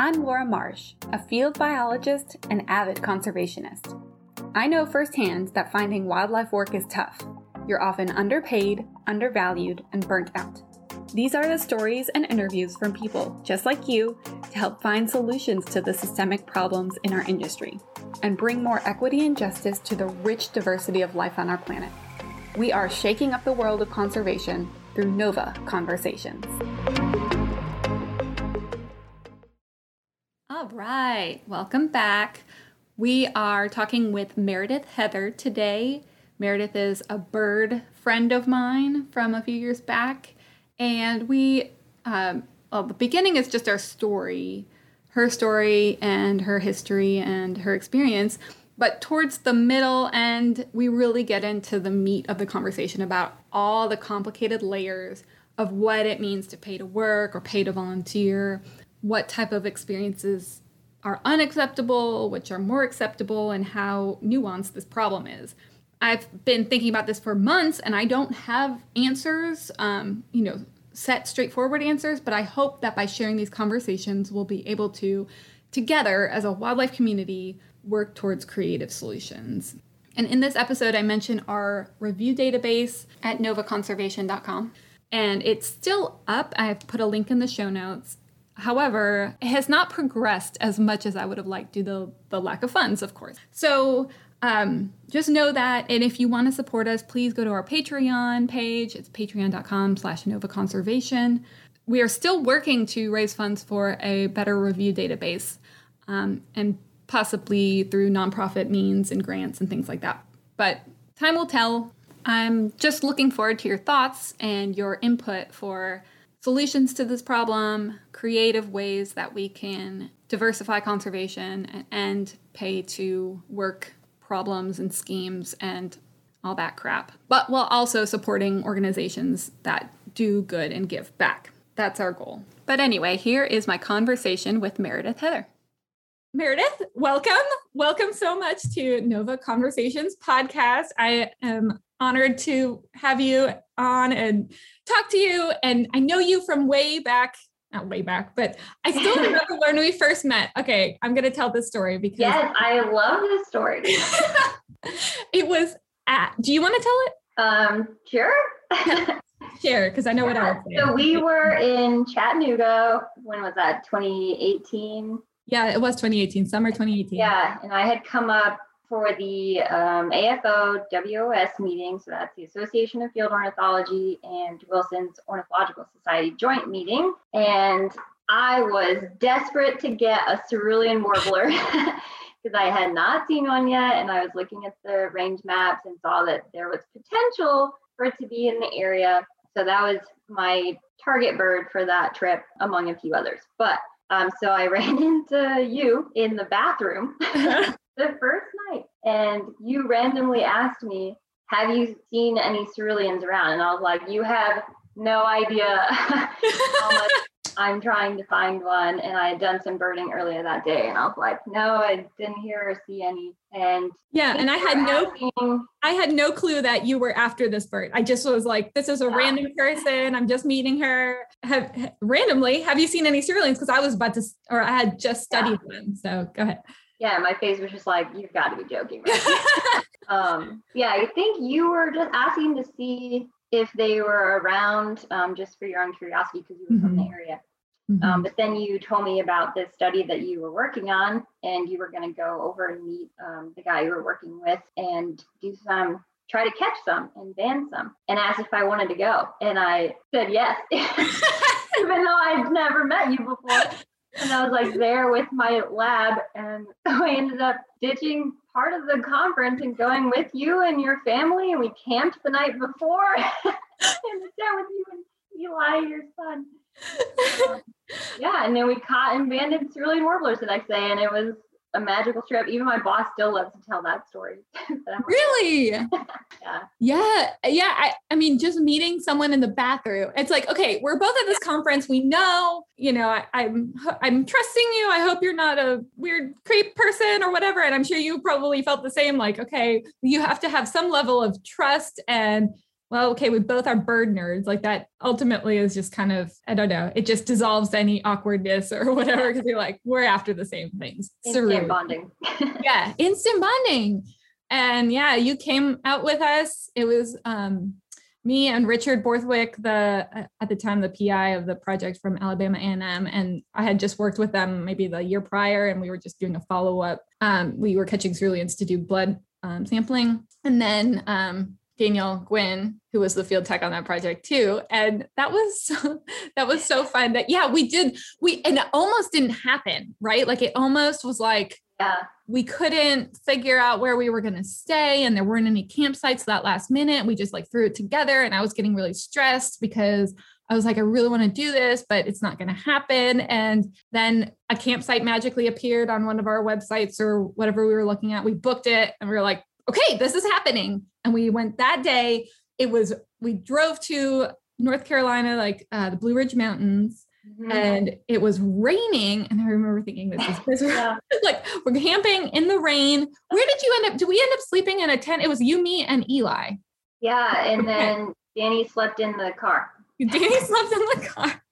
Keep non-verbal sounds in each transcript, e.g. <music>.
I'm Laura Marsh, a field biologist and avid conservationist. I know firsthand that finding wildlife work is tough. You're often underpaid, undervalued, and burnt out. These are the stories and interviews from people just like you to help find solutions to the systemic problems in our industry and bring more equity and justice to the rich diversity of life on our planet. We are shaking up the world of conservation through NOVA Conversations. Right, welcome back. We are talking with Meredith Heather today. Meredith is a bird friend of mine from a few years back, and we, um, well, the beginning is just our story, her story and her history and her experience. But towards the middle end, we really get into the meat of the conversation about all the complicated layers of what it means to pay to work or pay to volunteer, what type of experiences are unacceptable, which are more acceptable, and how nuanced this problem is. I've been thinking about this for months and I don't have answers, um, you know, set straightforward answers, but I hope that by sharing these conversations, we'll be able to, together as a wildlife community, work towards creative solutions. And in this episode, I mentioned our review database at novaconservation.com. And it's still up. I have put a link in the show notes. However, it has not progressed as much as I would have liked due to the, lack of funds, of course. So um, just know that. And if you want to support us, please go to our Patreon page. It's patreon.com slash Nova Conservation. We are still working to raise funds for a better review database um, and possibly through nonprofit means and grants and things like that. But time will tell. I'm just looking forward to your thoughts and your input for solutions to this problem, creative ways that we can diversify conservation and pay to work problems and schemes and all that crap. But while also supporting organizations that do good and give back. That's our goal. But anyway, here is my conversation with Meredith Heather. Meredith, welcome. Welcome so much to Nova Conversations podcast. I am honored to have you on and talk to you. And I know you from way back, not way back, but I still <laughs> remember when we first met. Okay, I'm going to tell this story because. Yes, I love this story. <laughs> it was at, do you want to tell it? Um, sure. <laughs> Share, because I know yeah. what was So we were in Chattanooga. When was that? 2018. Yeah, it was 2018, summer 2018. Yeah, and I had come up for the um, AFO WOS meeting. So that's the Association of Field Ornithology and Wilson's Ornithological Society joint meeting. And I was desperate to get a cerulean warbler <laughs> because I had not seen one yet. And I was looking at the range maps and saw that there was potential for it to be in the area. So that was my target bird for that trip, among a few others. But um, so I <laughs> ran into you in the bathroom <laughs> the first night and you randomly asked me, Have you seen any ceruleans around? And I was like, You have no idea <laughs> how much <laughs> I'm trying to find one. And I had done some birding earlier that day. And I was like, No, I didn't hear or see any. And yeah, and I had no asking, I had no clue that you were after this bird. I just was like, this is a yeah. random person. I'm just meeting her. Have randomly, have you seen any ceruleans? Because I was about to or I had just studied yeah. them. So go ahead yeah, my face was just like, you've got to be joking. Right? <laughs> um, yeah, I think you were just asking to see if they were around um, just for your own curiosity because you were mm-hmm. from the mm-hmm. area. Mm-hmm. Um, but then you told me about this study that you were working on, and you were going to go over and meet um, the guy you were working with and do some, try to catch some and ban some, and asked if I wanted to go. And I said yes, <laughs> even though I'd never met you before and I was like there with my lab, and <laughs> I ended up ditching part of the conference and going with you and your family, and we camped the night before <laughs> and there with you and Eli, your son. Um, <laughs> yeah, and then we caught and banded cerulean warblers the next day, and it was a magical trip. Even my boss still loves to tell that story. <laughs> really? <laughs> yeah. Yeah. Yeah. I, I mean, just meeting someone in the bathroom. It's like, okay, we're both at this conference. We know, you know, I, I'm I'm trusting you. I hope you're not a weird creep person or whatever. And I'm sure you probably felt the same. Like, okay, you have to have some level of trust and well, okay, we both are bird nerds. Like that ultimately is just kind of, I don't know, it just dissolves any awkwardness or <laughs> whatever because you're like, we're after the same things. Instant bonding. <laughs> yeah, instant bonding. And yeah, you came out with us. It was um, me and Richard Borthwick, the uh, at the time the PI of the project from Alabama A&M, and I had just worked with them maybe the year prior, and we were just doing a follow up. Um, we were catching ceruleans to do blood um, sampling, and then um, Daniel Gwynn, who was the field tech on that project too. And that was <laughs> so, that was so fun that yeah, we did we and it almost didn't happen, right? Like it almost was like yeah. we couldn't figure out where we were going to stay and there weren't any campsites that last minute. We just like threw it together and I was getting really stressed because I was like, I really want to do this, but it's not going to happen. And then a campsite magically appeared on one of our websites or whatever we were looking at. We booked it and we were like, okay, this is happening. And we went that day. It was, we drove to North Carolina, like uh, the Blue Ridge Mountains. Mm-hmm. And it was raining, and I remember thinking, "This is yeah. <laughs> like we're camping in the rain." Where did you end up? Do we end up sleeping in a tent? It was you, me, and Eli. Yeah, and then Danny slept in the car. <laughs> Danny slept in the car.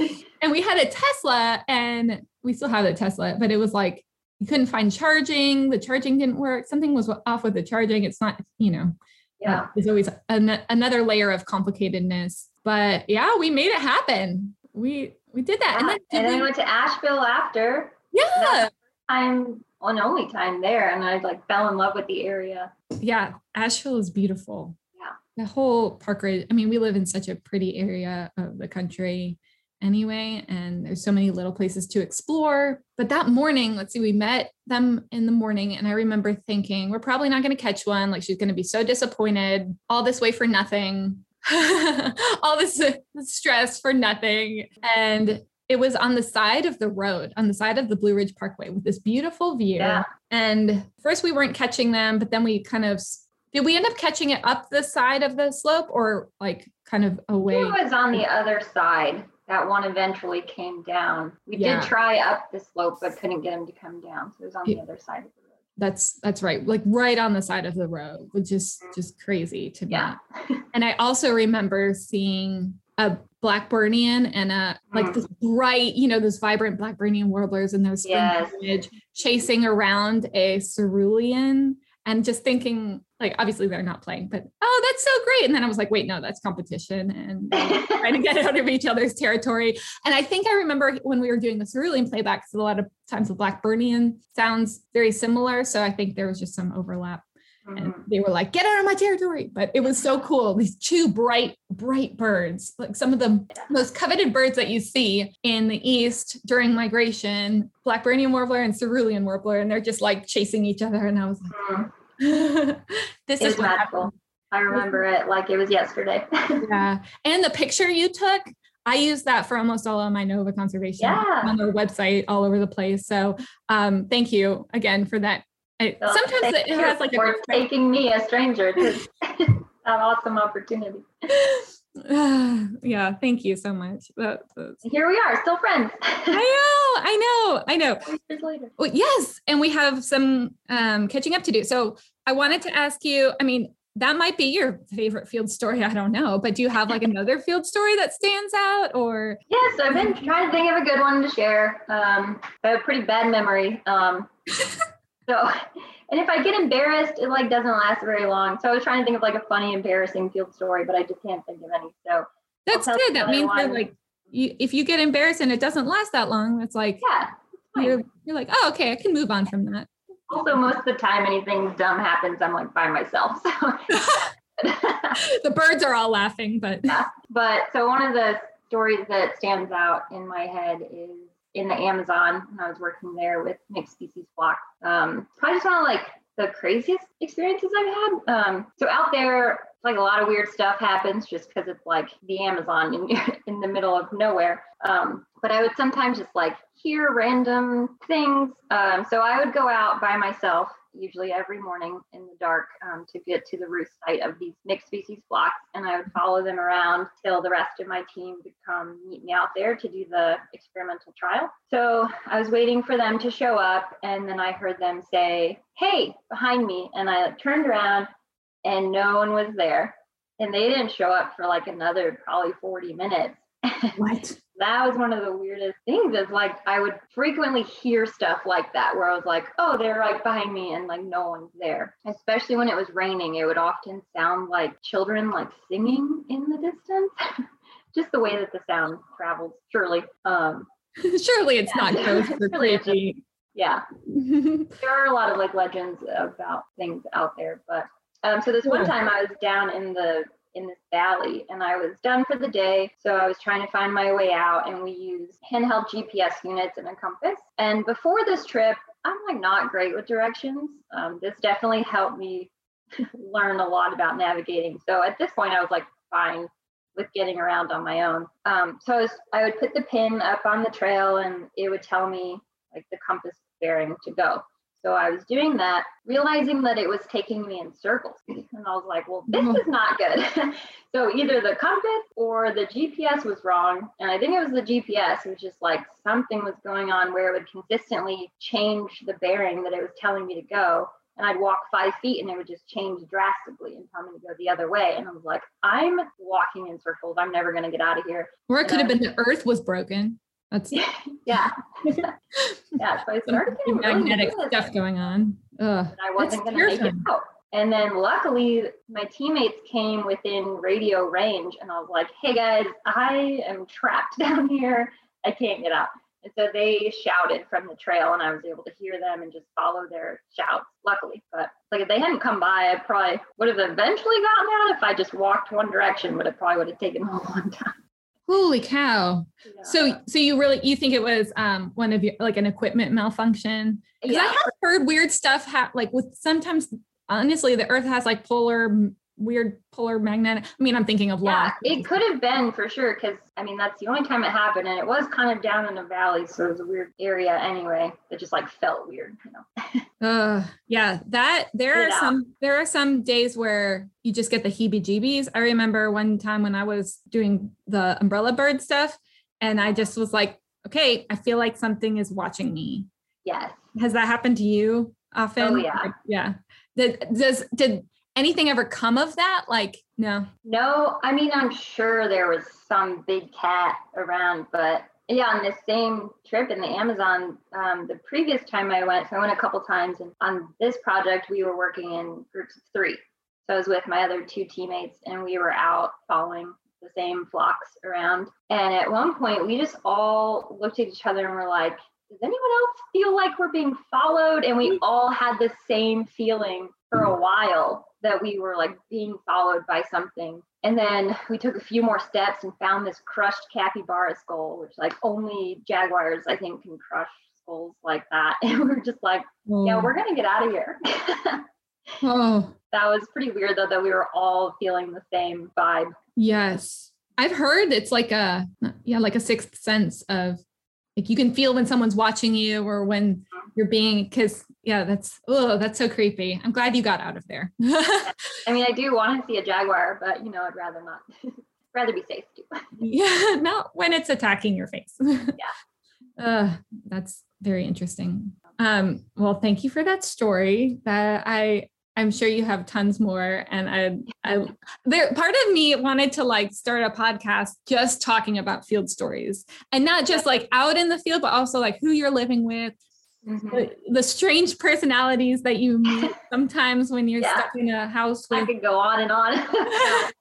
<laughs> and we had a Tesla, and we still have a Tesla, but it was like you couldn't find charging, the charging didn't work, something was off with the charging. It's not, you know, yeah, uh, there's always an, another layer of complicatedness. But yeah, we made it happen. We we did that, yeah. and then, and then we went to Asheville after. Yeah, time and only time there, and I like fell in love with the area. Yeah, Asheville is beautiful. Yeah, the whole park ridge. I mean, we live in such a pretty area of the country anyway and there's so many little places to explore. But that morning let's see we met them in the morning and i remember thinking we're probably not going to catch one. Like she's going to be so disappointed. All this way for nothing. <laughs> All this uh, stress for nothing. And it was on the side of the road on the side of the blue ridge parkway with this beautiful view. Yeah. and first we weren't catching them but then we kind of did we end up catching it up the side of the slope or like kind of away? It was on the other side that one eventually came down. We yeah. did try up the slope, but couldn't get him to come down. So it was on the other side of the road. That's that's right, like right on the side of the road, which is mm-hmm. just crazy to me. Yeah. <laughs> and I also remember seeing a Blackburnian and a like mm. this bright, you know, those vibrant Blackburnian warblers and those yes. chasing around a cerulean and just thinking like obviously they're not playing but oh that's so great. And then i was like wait no that's competition and <laughs> trying to get out of each other's territory. And i think i remember when we were doing the cerulean playback because a lot of times the blackburnian sounds very similar so i think there was just some overlap. And mm-hmm. they were like get out of my territory. But it was so cool these two bright bright birds like some of the most coveted birds that you see in the east during migration blackburnian warbler and cerulean warbler and they're just like chasing each other and i was like mm-hmm <laughs> this is magical. I remember it like it was yesterday. <laughs> yeah. And the picture you took, I use that for almost all of my Nova conservation yeah. on their website all over the place. So um, thank you again for that. I, so sometimes it has like a taking me a stranger <laughs> to that awesome opportunity. <sighs> yeah, thank you so much. That, Here we are, still friends. <laughs> I know, I know, I know. Well, yes, and we have some um, catching up to do. So I wanted to ask you. I mean, that might be your favorite field story. I don't know, but do you have like <laughs> another field story that stands out, or? Yes, I've been trying to think of a good one to share. Um, I have a pretty bad memory. Um, <laughs> so and if I get embarrassed, it like doesn't last very long. So I was trying to think of like a funny, embarrassing field story, but I just can't think of any. So that's good. That means that like you, if you get embarrassed and it doesn't last that long, it's like yeah, you're you're like oh okay, I can move on from that. Also, most of the time, anything dumb happens, I'm like by myself. So <laughs> the birds are all laughing, but <laughs> yeah. But so one of the stories that stands out in my head is in the Amazon when I was working there with mixed species flocks. Um, probably just one of like the craziest experiences I've had. Um, so out there, like a lot of weird stuff happens just because it's like the Amazon in, <laughs> in the middle of nowhere. Um, but I would sometimes just like hear random things. Um, so I would go out by myself usually every morning in the dark um, to get to the roost site of these mixed species flocks. And I would follow them around till the rest of my team would come meet me out there to do the experimental trial. So I was waiting for them to show up. And then I heard them say, Hey, behind me. And I turned around and no one was there. and they didn't show up for like another probably 40 minutes. What? That was one of the weirdest things is like I would frequently hear stuff like that where I was like, oh, they're like behind me and like no one's there. Especially when it was raining, it would often sound like children like singing in the distance. <laughs> Just the way that the sound travels, surely. Um <laughs> Surely it's Yeah. not ghosts <laughs> or creepy. yeah. there are a lot of like legends about things out there but um so this one time i was down in the in this valley and i was done for the day. So i was trying to find my way out and we used handheld gps units and a compass. And before this trip i'm like not great with directions. Um, this definitely helped me <laughs> learn a lot about navigating. So at this point i was like fine with getting around on my own. Um, so I, was, I would put the pin up on the trail and it would tell me like the compass bearing to go. So I was doing that, realizing that it was taking me in circles. And I was like, well, this mm-hmm. is not good. <laughs> so either the compass or the GPS was wrong. And I think it was the GPS. It was just like something was going on where it would consistently change the bearing that it was telling me to go. And I'd walk five feet and it would just change drastically and tell me to go the other way. And I was like, I'm walking in circles. I'm never going to get out of here. Or it could have been the earth was broken. That's Yeah. <laughs> <laughs> yeah. So I started getting really magnetic nervous. stuff going on. Ugh. and I wasn't going to make it out. And then luckily, my teammates came within radio range, and I was like, hey guys, I am trapped <laughs> down here. I can't get out. And so they shouted from the trail, and I was able to hear them and just follow their shouts, luckily. But like if they hadn't come by, I probably would have eventually gotten out if I just walked one direction, but it probably would have taken a long time. Holy cow. Yeah. So so you really you think it was um one of your like an equipment malfunction? Because I have heard weird stuff ha- like with sometimes honestly the earth has like polar weird polar magnetic. I mean I'm thinking of yeah, law. it could have been for sure because I mean that's the only time it happened, and it was kind of down in a valley, so it was a weird area anyway. It just like felt weird, you know. <laughs> Uh, yeah, that there are some there are some days where you just get the heebie-jeebies. I remember one time when I was doing the umbrella bird stuff and I just was like, okay, I feel like something is watching me. Yes. Has that happened to you often? Oh, yeah. Like, yeah. Did, does did anything ever come of that? Like, no. No, I mean, I'm sure there was some big cat around, but yeah, on this same trip in the Amazon, um, the previous time I went, so I went a couple times, and on this project, we were working in groups of three. So I was with my other two teammates, and we were out following the same flocks around. And at one point, we just all looked at each other and were like, does anyone else feel like we're being followed? And we mm. all had the same feeling for a mm. while that we were like being followed by something. And then we took a few more steps and found this crushed capybara skull, which like only jaguars I think can crush skulls like that. <laughs> And we are just like, yeah, Oh, we're gonna get out of here. oh, <laughs> that was pretty weird though that we were all feeling the same vibe. yes. I've heard it's like a yeah, like a sixth sense of like you can feel when someone's watching you or when you're being because yeah, that's oh, that's so creepy. I'm glad you got out of there. <laughs> I mean, I do want to see a jaguar, but you know, I'd rather not. <laughs> rather be safe too. yeah, <laughs> not when it's attacking your face. yeah. Uh, that's very interesting. Um, well, thank you for that story. That I I'm sure you have tons more. And I I there part of me wanted to like start a podcast just talking about field stories and not just like out in the field, but also like who you're living with, Mhm. the, the strange personalities that you meet <laughs> sometimes when you're Yeah. stuck in a house I with could go on and on. <laughs>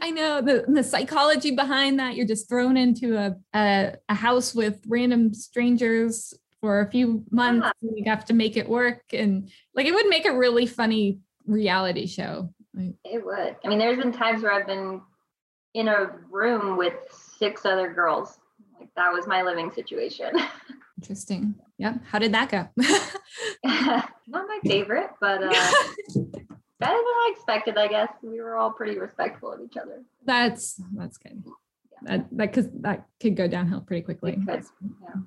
I know the, the psychology behind that. You're just thrown into a, a, a house with random strangers for a few months Yeah. and you have to make it work. And like it would make a really funny reality show. Like, It would. I mean, there's been times where I've been in a room with six other girls. Like that was my living situation. <laughs> interesting. Yeah. How did that go? <laughs> Not my favorite, but uh, <laughs> better than I expected, I guess. We were all pretty respectful of each other. that's that's good. That that cause that could go downhill pretty quickly. Could, yeah.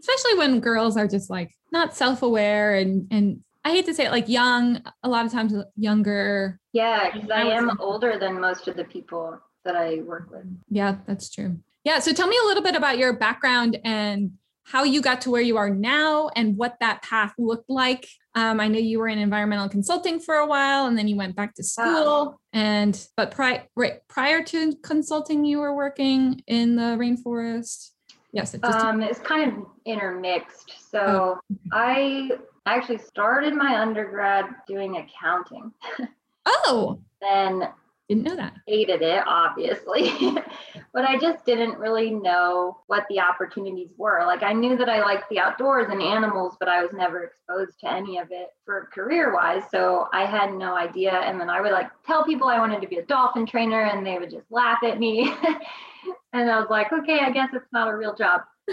Especially when girls are just like not self-aware and and I hate to say it like young, a lot of times younger Yeah, because I I am thinking- older than most of the people that I work with. Yeah, that's true. Yeah. So tell me a little bit about your background and how you got to where you are now and what that path looked like. Um, I know you were in environmental consulting for a while, and then you went back to school. And but prior right, prior to consulting, you were working in the rainforest. Yes, it um, it's kind of intermixed. So oh. I actually started my undergrad doing accounting. <laughs> Oh. then didn't know that. Hated it, obviously. <laughs> but I just didn't really know what the opportunities were. Like I knew that I liked the outdoors and animals, but I was never exposed to any of it for career wise. So I had no idea. And then I would like tell people I wanted to be a dolphin trainer and they would just laugh at me. <laughs> and I was like, okay, I guess it's not a real job. <laughs>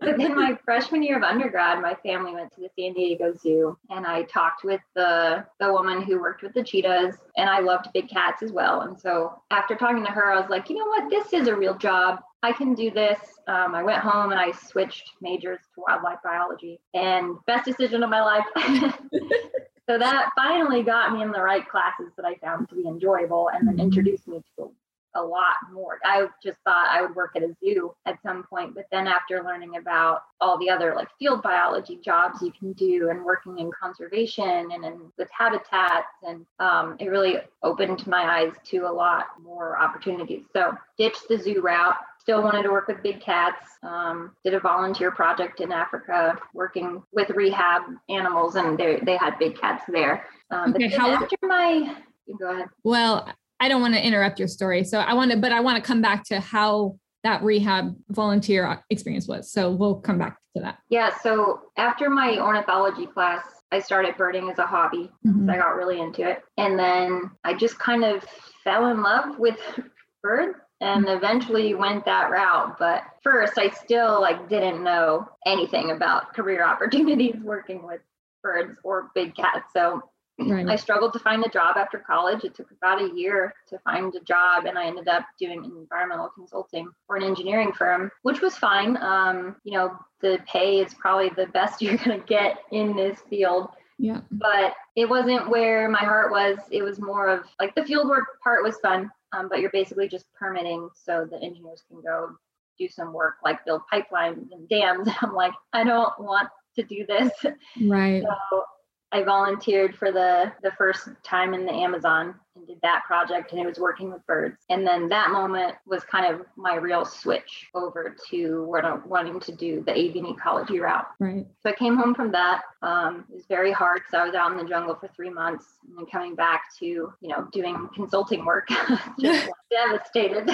but then my freshman year of undergrad, my family went to the San Diego Zoo and I talked with the the woman who worked with the cheetahs and I loved big cats as well. And so after talking to her, I was like, you know what, this is a real job. I can do this. Um, I went home and I switched majors to wildlife biology and best decision of my life. <laughs> so that finally got me in the right classes that I found to be enjoyable and then introduced me to a lot more. I just thought I would work at a zoo at some point, but then after learning about all the other like field biology jobs you can do and working in conservation and in with habitats, and um, it really opened my eyes to a lot more opportunities. So ditched the zoo route. Still wanted to work with big cats. Um, did a volunteer project in Africa, working with rehab animals, and they they had big cats there. Um, okay, how after my go ahead. Well, I don't want to interrupt your story. So I want to, but I want to come back to how that rehab volunteer experience was. So we'll come back to that. Yeah. So after my ornithology class, I started birding as a hobby. Mm-hmm. So I got really into it. And then I just kind of fell in love with <laughs> birds and mm-hmm. eventually went that route but first i still like didn't know anything about career <laughs> opportunities working with birds or big cats so Right. I struggled to find a job after college. It took about a year to find a job, and I ended up doing environmental consulting for an engineering firm, which was fine. Um, you know, the pay is probably the best <laughs> you're going to get in this field. Yeah. But it wasn't where my heart was. It was more of like the field work part was fun, um, but you're basically just permitting so the engineers can go do some work like build pipelines and dams. <laughs> I'm like, I don't want to do this. Right. So I volunteered for the the first time in the Amazon and did that project and it was working with birds. And then that moment was kind of my real switch over to wanting to do the avian ecology route. Right. So I came home from that. Um, it was very hard because I was out in the jungle for three months and then coming back to, you know, doing consulting work. <laughs> Just <laughs> devastated <laughs>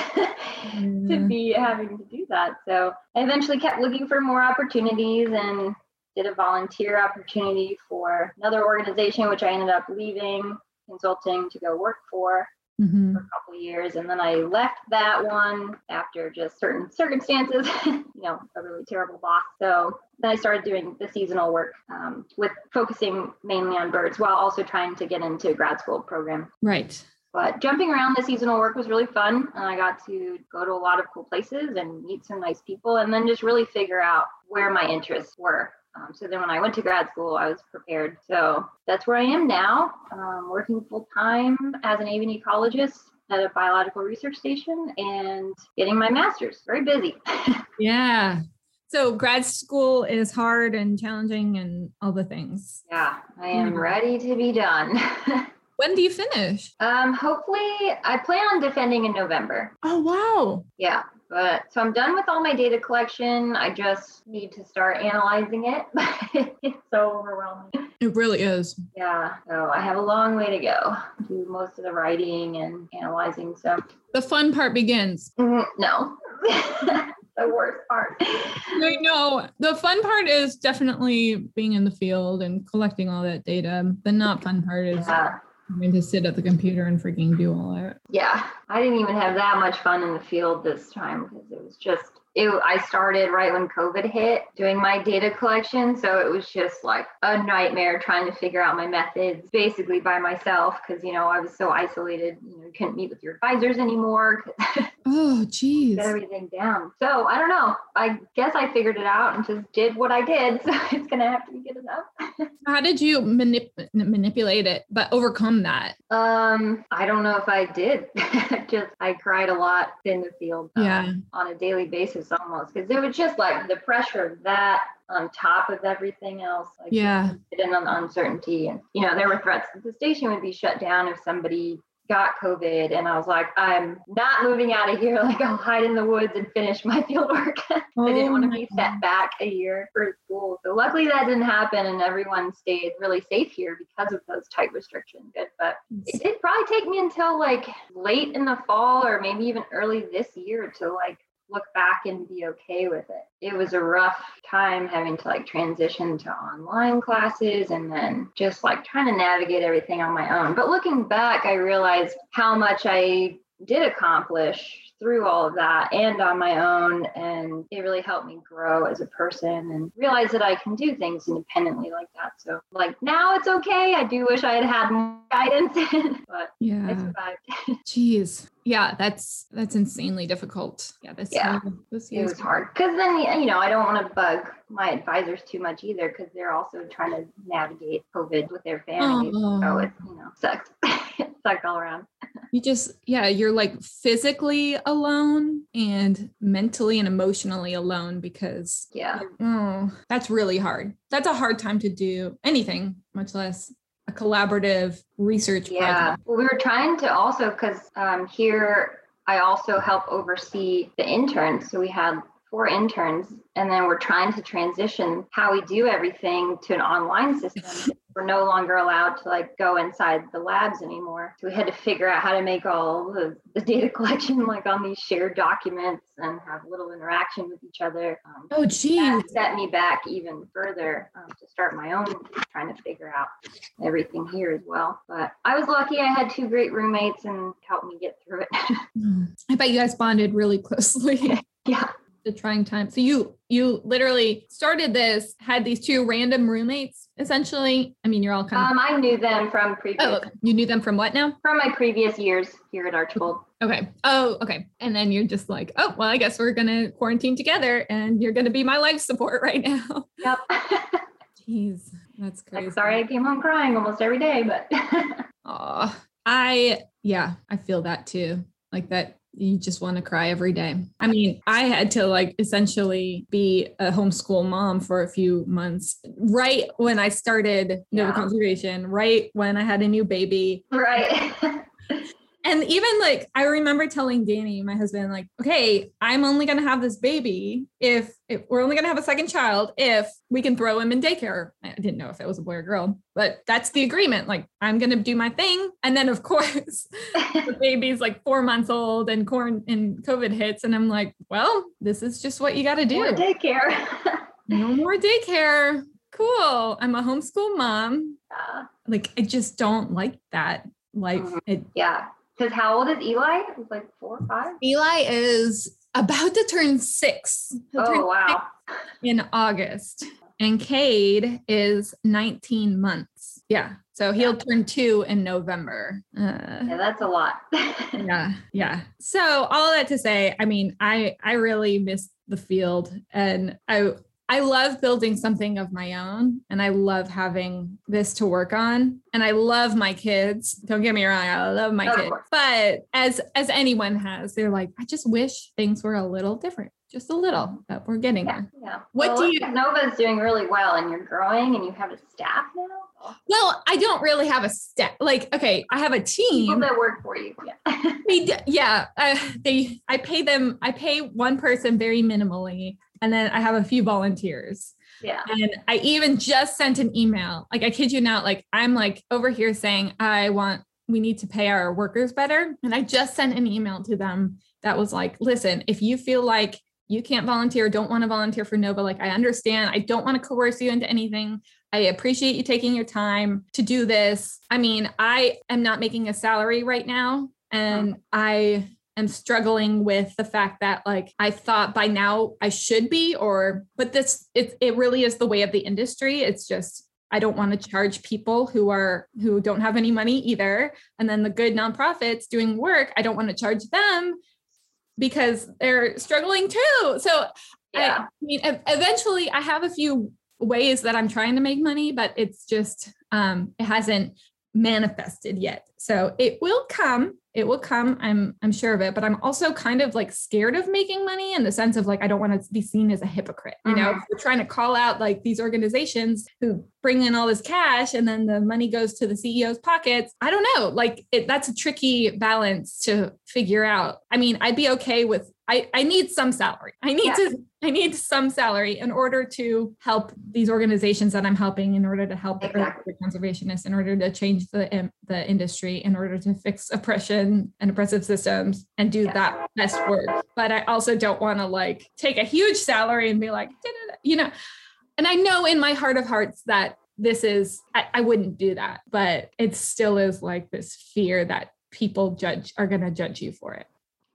to be having to do that. So I eventually kept looking for more opportunities and did a volunteer opportunity for another organization, which I ended up leaving consulting to go work for. Mm-hmm. for a couple years. And then i left that one after just certain circumstances <laughs> you know a really terrible boss. So then i started doing the seasonal work um, with focusing mainly on birds while also trying to get into grad school program. Right. But jumping around the seasonal work was really fun. And i got to go to a lot of cool places and meet some nice people and then just really figure out where my interests were um, so then when I went to grad school, I was prepared. So that's where I am now, um, working full time as an avian ecologist at a biological research station and getting my master's. Very busy. <laughs> yeah. So grad school is hard and challenging and all the things. Yeah, I am mm-hmm. ready to be done. <laughs> when do you finish? Um, hopefully, I plan on defending in November. Oh wow! Yeah, but so I'm done with all my data collection. I just need to start analyzing it. <laughs> it's so overwhelming. It really is. Yeah. So I have a long way to go. Do most of the writing and analyzing. So the fun part begins. Mm-hmm. No. <laughs> the worst part. I know. The fun part is definitely being in the field and collecting all that data. The not fun part is yeah having to sit at the computer and freaking do all that. Yeah, I didn't even have that much fun in the field this time because it was just it, I started right when COVID hit doing my data collection. So it was just like a nightmare trying to figure out my methods basically by myself because, you know, I was so isolated. You know, you couldn't meet with your advisors anymore. <laughs> oh, geez. Get everything down. So I don't know. I guess I figured it out and just did what I did. <laughs> So it's going to have to be good enough. <laughs> How did you manip- manipulate it, but overcome that? Um, I don't know if I did. just I cried a lot in the field um, yeah. on a daily basis almost because it was just like the pressure of that on top of everything else. Like yeah. And on the uncertainty. And, you know, there were threats that the station would be shut down if somebody got COVID, and I was like, I'm not moving out of here. <laughs> Like, I'll hide in the woods and finish my <laughs> field work. Oh <laughs> I didn't oh want to be set back a year for school. So, luckily, that didn't happen, and everyone stayed really safe here because of those tight restrictions. But it did probably take me until like late in the fall or maybe even early this year to like look back and be okay with it. It was a rough time having to like transition to online classes and then just like trying to navigate everything on my own. But looking back, I realized how much I did accomplish through all of that and on my own. And it really helped me grow as a person and realize that I can do things independently like that. So, like, now it's okay. I do wish I had had more guidance, <laughs> but yeah, I survived. <laughs> Jeez. Yeah, that's that's insanely difficult. Yeah, this yeah, this it was hard because then you know I don't want to bug my advisors too much either because they're also trying to navigate COVID with their families. Oh. So it you know sucks. <laughs> sucked all around. you just, yeah, you're like physically alone and mentally and emotionally alone because, yeah, oh, that's really hard. That's a hard time to do anything, much less a collaborative research yeah. Well, we were trying to also, because um, here I also help oversee the interns. So we had four interns and then we're trying to transition how we do everything to an online system <laughs> we're no longer allowed to like go inside the labs anymore. So we had to figure out how to make all the, the data <laughs> collection like on these shared documents and have little interaction with each other. Um, oh, geez. set me back even further um, to start my own trying to figure out everything here as well. But I was lucky I had two great roommates and helped me get through it. <laughs> I bet you guys bonded really closely. yeah the trying time. So you you literally started this, had these two random roommates essentially. I mean, you're all kind of. Um, I knew them from previous. Oh, okay. you knew them from what now? From my previous years here at Archbold. Okay. Oh, okay. And then you're just like, oh, well, I guess we're gonna quarantine together, and you're gonna be my life support <laughs> right now. Yep. <laughs> Jeez, that's crazy. Like, sorry, I came home crying almost every day, but. <laughs> Oh, I yeah, I feel that too. Like that you just want to cry every day. I mean, I had to like essentially be a homeschool mom for a few months, right when I started Nova yeah. Conservation, right when I had a new baby. Right. <laughs> and even like I remember telling Danny, my husband, like, okay, I'm only gonna have this baby if, if we're only gonna have a second child if we can throw him in daycare. I didn't know if it was a boy or girl, but that's the agreement. Like, I'm gonna do my thing. And then of course <laughs> the baby's like four months old and corn and COVID hits. And I'm like, well, this is just what you gotta do. More daycare. <laughs> no more daycare. Cool. I'm a homeschool mom. Yeah. Like I just don't like that life. Mm-hmm. It, yeah because how old is Eli? He's like four or five. Eli is about to turn 6 He'll oh turn wow! Six in August, and Cade is 19 months. Yeah, so he'll turn two in November. Uh, yeah, that's a lot. <laughs> yeah, yeah. So all that to say, I mean, I I really miss the field, and I I love building something of my own and I love having this to work on. And I love my kids. Don't get me wrong, I love my kids. But as as anyone has, they're like, I just wish things were a little different. Just a little, but we're getting yeah, there. Yeah. What well, do you Nova's doing really well and you're growing and you have a staff now? Well, I don't really have a staff. Like, okay, I have a team People that work for you. Yeah. they, yeah. Uh, they I pay them, I pay one person very minimally and then I have a few volunteers. Yeah. And I even just sent an email. Like I kid you not, like I'm like over here saying I want we need to pay our workers better. And I just sent an email to them that was like, listen, if you feel like you can't volunteer, don't want to volunteer for Nova, like I understand. I don't want to coerce you into anything. I appreciate you taking your time to do this. I mean, I am not making a salary right now and uh-huh. I am struggling with the fact that like I thought by now I should be or but this it it really is the way of the industry. It's just I don't want to charge people who are who don't have any money either. And then the good nonprofits doing work, I don't want to charge them because they're struggling too. So yeah. I, I mean eventually I have a few ways that I'm trying to make money, but it's just um it hasn't manifested yet. So it will come it will come i'm i'm sure of it but i'm also kind of like scared of making money in the sense of like i don't want to be seen as a hypocrite you know? Mm-hmm. we're trying to call out like these organizations who bring in all this cash and then the money goes to the ceo's pockets. I don't know like it, that's a tricky balance to figure out. I mean i'd be okay with I, I need some salary. I need yeah. to I need some salary in order to help these organizations that I'm helping, in order to help exactly. the conservationists, in order to change the um, the industry, in order to fix oppression and oppressive systems and do yeah. that best work. But I also don't want to like take a huge salary and be like, you know, and I know in my heart of hearts that this is I, I wouldn't do that, but it still is like this fear that people judge are going to judge you for it.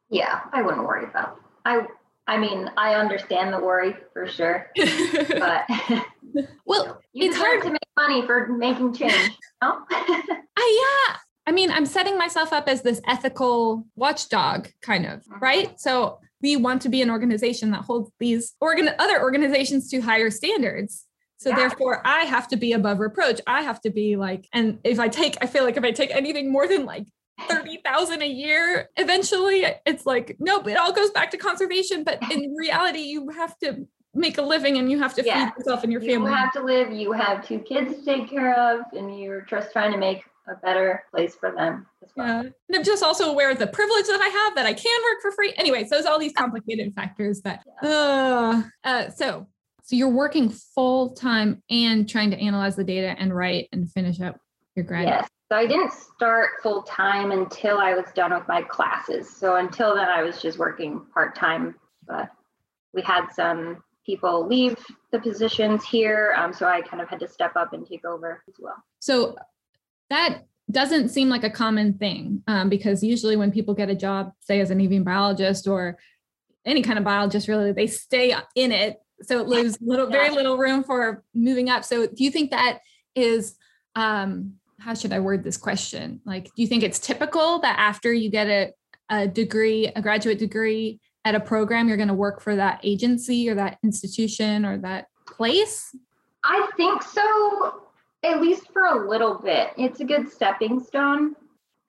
Yeah, I wouldn't worry about. I I mean, I understand the worry for sure, <laughs> but <laughs> well, you it's hard to make money for making change. No? <laughs> I yeah. I mean, I'm setting myself up as this ethical watchdog, kind of, mm-hmm. right? So we want to be an organization that holds these organ other organizations to higher standards. So yeah. therefore, I have to be above reproach. I have to be like, and if I take, I feel like if I take anything more than like 30,000 a year eventually it's like nope it all goes back to conservation but in <laughs> reality you have to make a living and you have to yeah. feed yourself and your family you have to live you have two kids to take care of and you're just trying to make a better place for them as well. Yeah. And I'm just also aware of the privilege that I have that I can work for free. Anyways, those all these complicated factors that uh, uh so so you're working full time and trying to analyze the data and write and finish up your grad. Yes. So I didn't start full time until I was done with my classes. So until then, I was just working part time. But we had some people leave the positions here, um, so I kind of had to step up and take over as well. So that doesn't seem like a common thing um, because usually when people get a job, say as an avian biologist or any kind of biologist, really, they stay in it. So it leaves little, very little room for moving up. So do you think that is um, how should I word this question? Like, do you think it's typical that after you get a, a degree, a graduate degree at a program, you're going to work for that agency or that institution or that place? I think so, at least for a little bit. It's a good stepping stone.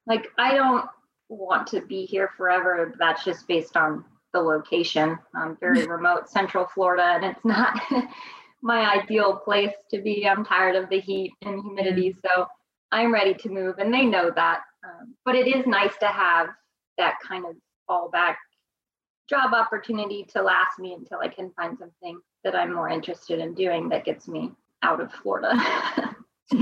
Like, I don't want to be here forever. That's just based on the location. I'm very <laughs> remote, central Florida, and it's not <laughs> my ideal place to be. I'm tired of the heat and humidity. So I'm ready to move, and they know that. Um, but it is nice to have that kind of fallback job opportunity to last me until I can find something that I'm more interested in doing that gets me out of Florida. <laughs>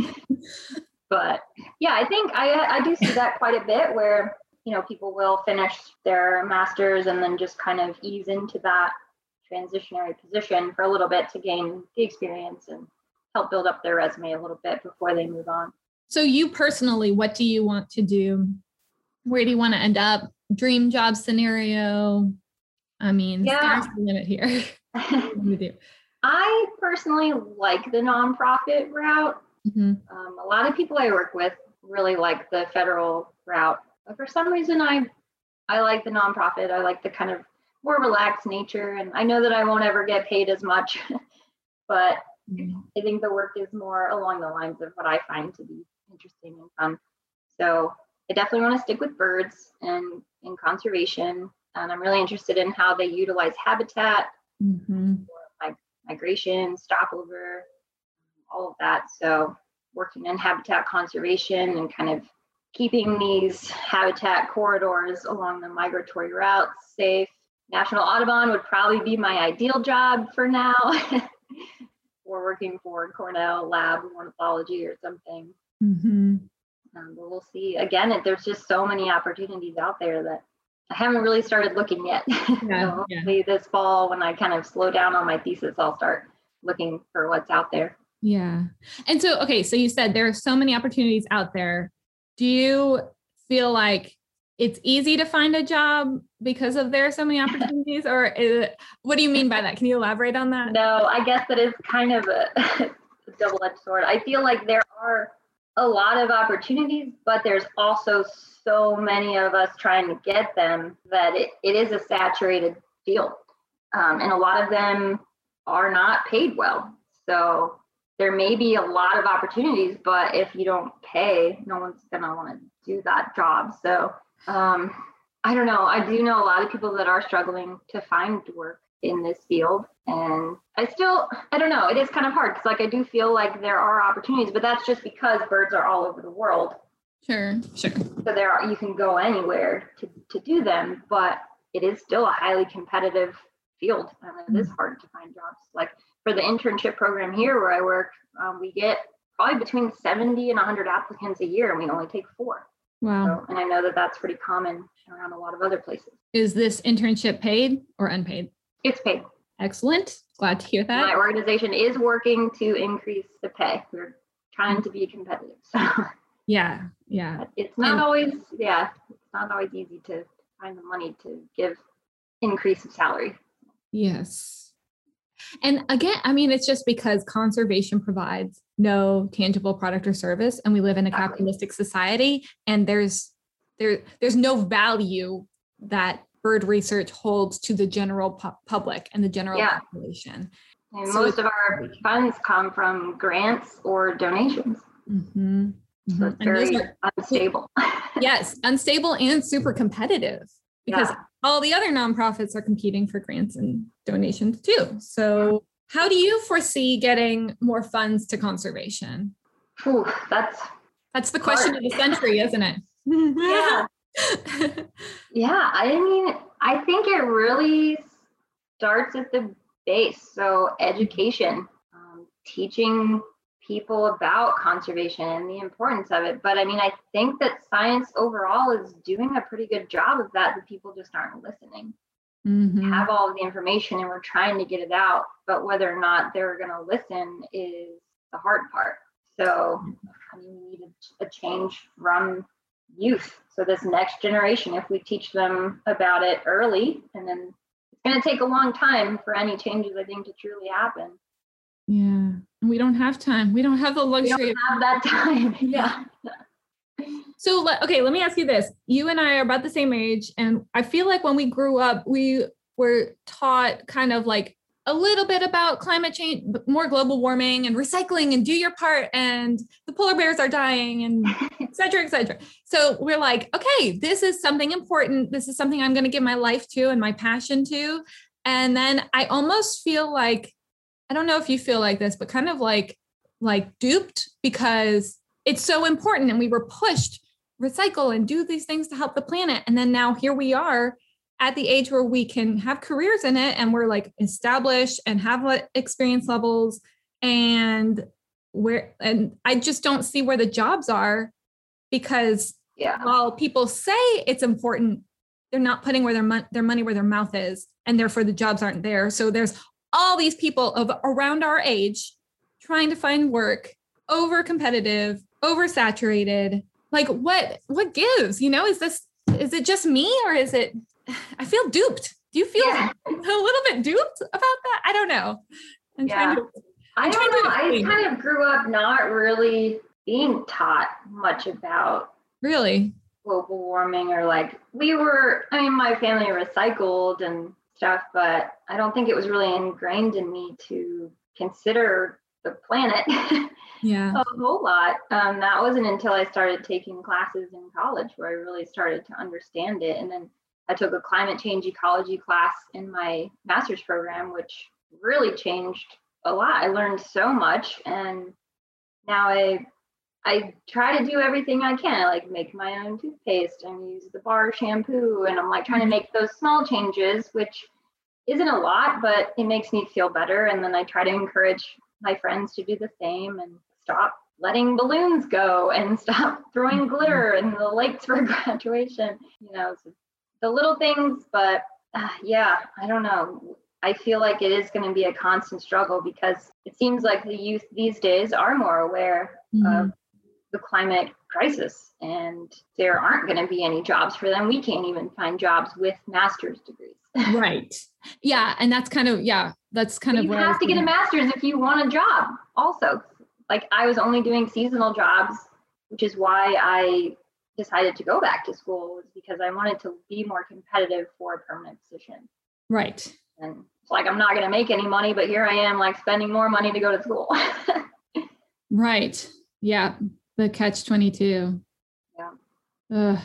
but yeah, I think I I do see that quite a bit where you know people will finish their masters and then just kind of ease into that transitionary position for a little bit to gain the experience and help build up their resume a little bit before they move on. So, you personally, what do you want to do? Where do you want to end up? Dream job scenario? I mean, yeah. the limit here. <laughs> I personally like the nonprofit route. Mm-hmm. Um, a lot of people I work with really like the federal route, but for some reason, I I like the nonprofit. I like the kind of more relaxed nature, and I know that I won't ever get paid as much, <laughs> but mm-hmm. I think the work is more along the lines of what I find to be interesting and fun. So I definitely want to stick with birds and in conservation. And I'm really interested in how they utilize habitat, mm-hmm. migration, stopover, all of that. So working in habitat conservation and kind of keeping these habitat corridors along the migratory routes safe. National Audubon would probably be my ideal job for now. <laughs> We're working for Cornell Lab Ornithology or something. Mm-hmm. Um, but we'll see. Again, there's just so many opportunities out there that I haven't really started looking yet. <laughs> Yeah, so hopefully yeah. this fall, when I kind of slow down on my thesis, I'll start looking for what's out there. Yeah. And so, okay, so you said there are so many opportunities out there. Do you feel like it's easy to find a job because of there are so many <laughs> opportunities, or it, what do you mean by that? Can you elaborate on that? No, I guess that is kind of a <laughs> double-edged sword. I feel like there are a lot of opportunities, but there's also so many of us trying to get them that it, it is a saturated field. Um, and a lot of them are not paid well. So there may be a lot of opportunities, but if you don't pay, no one's going to want to do that job. So um, I don't know. I do know a lot of people that are struggling to find work in this field. And I still, I don't know, it is kind of hard because, like, I do feel like there are opportunities, but that's just because birds are all over the world. Sure, sure. So there are, you can go anywhere to, to do them, but it is still a highly competitive field and it is hard to find jobs. Like for the internship program here where I work, um, we get probably between 70 and 100 applicants a year and we only take four. Wow. So, and I know that that's pretty common around a lot of other places. Is this internship paid or unpaid? It's paid. Excellent. Glad to hear that. My organization is working to increase the pay. We're trying to be competitive. So <laughs> yeah, yeah. it's not always, yeah, it's not always easy to find the money to give increase of salary. Yes. And again, I mean, it's just because conservation provides no tangible product or service, and we live in a Exactly. capitalistic society, and there's there there's no value that bird research holds to the general pu- public and the general Yeah. population. And So most of our funds come from grants or donations. Mhm, So mhm. it's very are- unstable. <laughs> yes, unstable and super competitive because Yeah. all the other nonprofits are competing for grants and donations too. So, how do you foresee getting more funds to conservation? Phew, that's That's the question Hard. of the century, isn't it? <laughs> yeah. <laughs> Yeah, I mean, I think it really starts at the base. So, education, um, teaching people about conservation and the importance of it. But I mean, I think that science overall is doing a pretty good job of that, The people just aren't listening. Mhm. Have all the information and we're trying to get it out, but whether or not they're going to listen is the hard part. So, I mean, we need a, a change from youth. So this next generation, if we teach them about it early, and then it's going to take a long time for any changes, I think, to truly happen. Yeah. And we don't have time. We don't have the luxury. We don't have that time. <laughs> yeah. So, okay, let me ask you this. You and I are about the same age. And I feel like when we grew up, we were taught kind of like a little bit about climate change, more global warming and recycling and do your part. And the polar bears are dying and <laughs> et cetera, et cetera. So we're like, okay, this is something important. This is something I'm going to give my life to and my passion to. And then I almost feel like, I don't know if you feel like this, but kind of like, like duped because it's so important and we were pushed recycle and do these things to help the planet. And then now here we are at the age where we can have careers in it and we're like established and have what experience levels and where and I just don't see where the jobs are because Yeah. while people say it's important, they're not putting where their mon- their money where their mouth is, and therefore the jobs aren't there. So there's all these people of around our age trying to find work, over competitive, oversaturated. Like what what gives? You know, is this is it just me or is it? <sighs> I feel duped. Do you feel Yeah. <laughs> a little bit duped about that? I don't know. I'm trying to. I don't know. I kind of grew up not really being taught much about Really? global warming or like we were i mean my family recycled and stuff but i don't think it was really ingrained in me to consider the planet <laughs> Yeah. a whole lot um, that wasn't until i started taking classes in college where i really started to understand it and then i took a climate change ecology class in my master's program which really changed a lot i learned so much and now i I try to do everything I can. I like make my own toothpaste and use the bar shampoo. And I'm like trying to make those small changes, which isn't a lot, but it makes me feel better. And then I try to encourage my friends to do the same and stop letting balloons go and <laughs> stop throwing mm-hmm. glitter in the lakes for <laughs> graduation. You know, the little things, but uh, yeah, I don't know. I feel like it is going to be a constant struggle because it seems like the youth these days are more aware Mhm. of the climate crisis and there aren't going to be any jobs for them we can't even find jobs with master's degrees <laughs> right. Yeah. And that's kind of, yeah, that's kind of you have to get a master's if you want a job also like i was only doing seasonal jobs which is why i decided to go back to school was because i wanted to be more competitive for a permanent position Right. and it's like i'm not going to make any money but here i am like spending more money to go to school <laughs> Right. Yeah. The catch 22. Yeah. Ugh.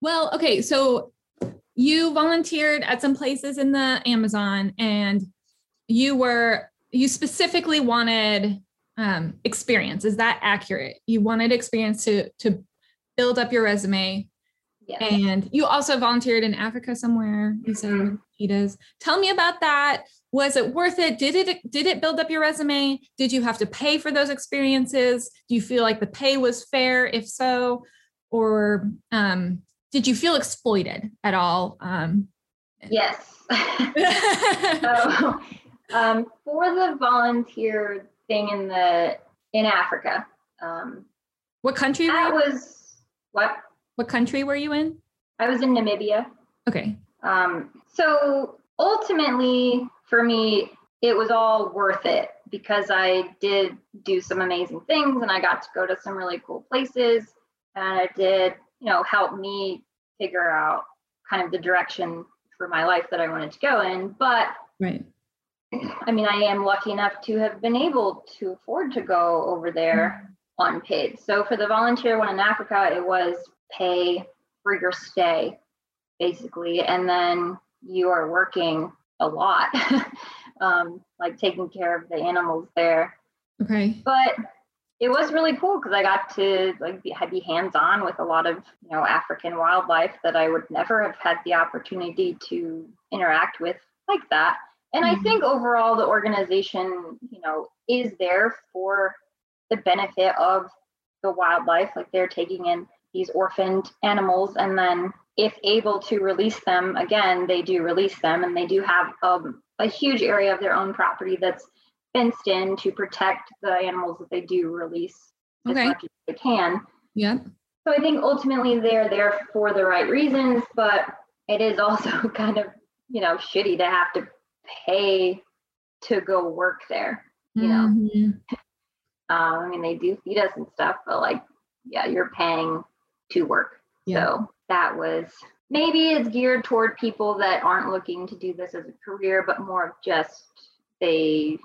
Well, okay, so you volunteered at some places in the Amazon and you were you specifically wanted um, experience. Is that accurate? You wanted experience to to build up your resume. Yes. And you also volunteered in Africa somewhere. You said Mhm. with cheetahs. Tell me about that. Was it worth it? Did it did it build up your resume? Did you have to pay for those experiences? Do you feel like the pay was fair? If so, or um, did you feel exploited at all? Um, Yes. <laughs> so, um, for the volunteer thing in the in Africa, um, what country that was what What country were you in? I was in Namibia. Okay. Um, so ultimately, for me, it was all worth it because I did do some amazing things and I got to go to some really cool places and it did, you know, help me figure out kind of the direction for my life that I wanted to go in. But Right. I mean, I am lucky enough to have been able to afford to go over there unpaid. So for the volunteer one in Africa, it was pay for your stay, basically, and then you are working a lot, <laughs> um, like taking care of the animals there. Okay. But it was really cool because I got to like be, be hands on with a lot of you know African wildlife that I would never have had the opportunity to interact with like that. And I Mhm. think overall the organization, you know, is there for the benefit of the wildlife. Like they're taking in these orphaned animals and then if able to release them again, they do release them and they do have um, a huge area of their own property that's fenced in to protect the animals that they do release as Okay. much as they can. yeah So I think ultimately they're there for the right reasons, but it is <laughs> also kind of, you know, shitty to have to pay to go work there. You know, Mhm. Um, I mean, they do feed us and stuff, but like, yeah, you're paying to work. Yeah. So that was maybe it's geared toward people that aren't looking to do this as a career, but more of just they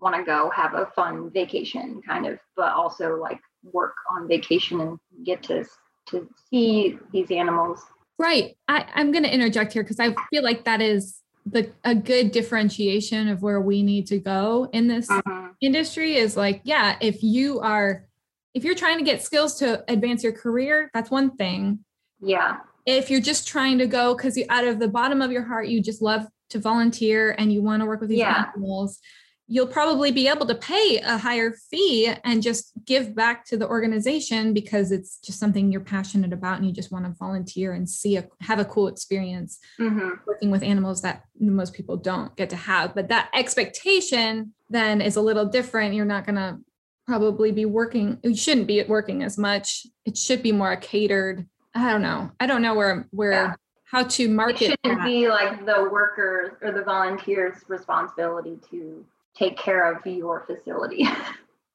want to go have a fun vacation kind of, but also like work on vacation and get to to see these animals. Right. I, I'm going to interject here because I feel like that is the a good differentiation of where we need to go in this industry is like, yeah, if you are if you're trying to get skills to advance your career, that's one thing. Yeah. If you're just trying to go because you out of the bottom of your heart, you just love to volunteer and you want to work with these Yeah. animals, you'll probably be able to pay a higher fee and just give back to the organization because it's just something you're passionate about and you just want to volunteer and see a have a cool experience hmm working with animals that most people don't get to have. But that expectation then is a little different. You're not going to probably be working, you shouldn't be working as much. It should be more catered. I don't know. I don't know where, where, Yeah. how to market. It shouldn't that. be like the workers or the volunteers' responsibility to take care of your facility. <laughs>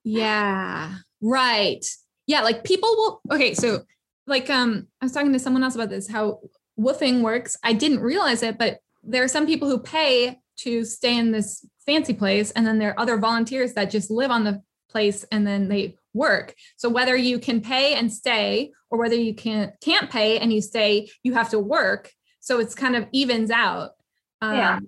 Yeah. Right. Yeah. Like people will, okay. So, like, um, I was talking to someone else about this, how WWOOFing works. I didn't realize it, but there are some people who pay to stay in this fancy place. And then there are other volunteers that just live on the place and then they work. So whether you can pay and stay or whether you can't can't pay and you stay, you have to work. So it's kind of evens out. Um, Yeah.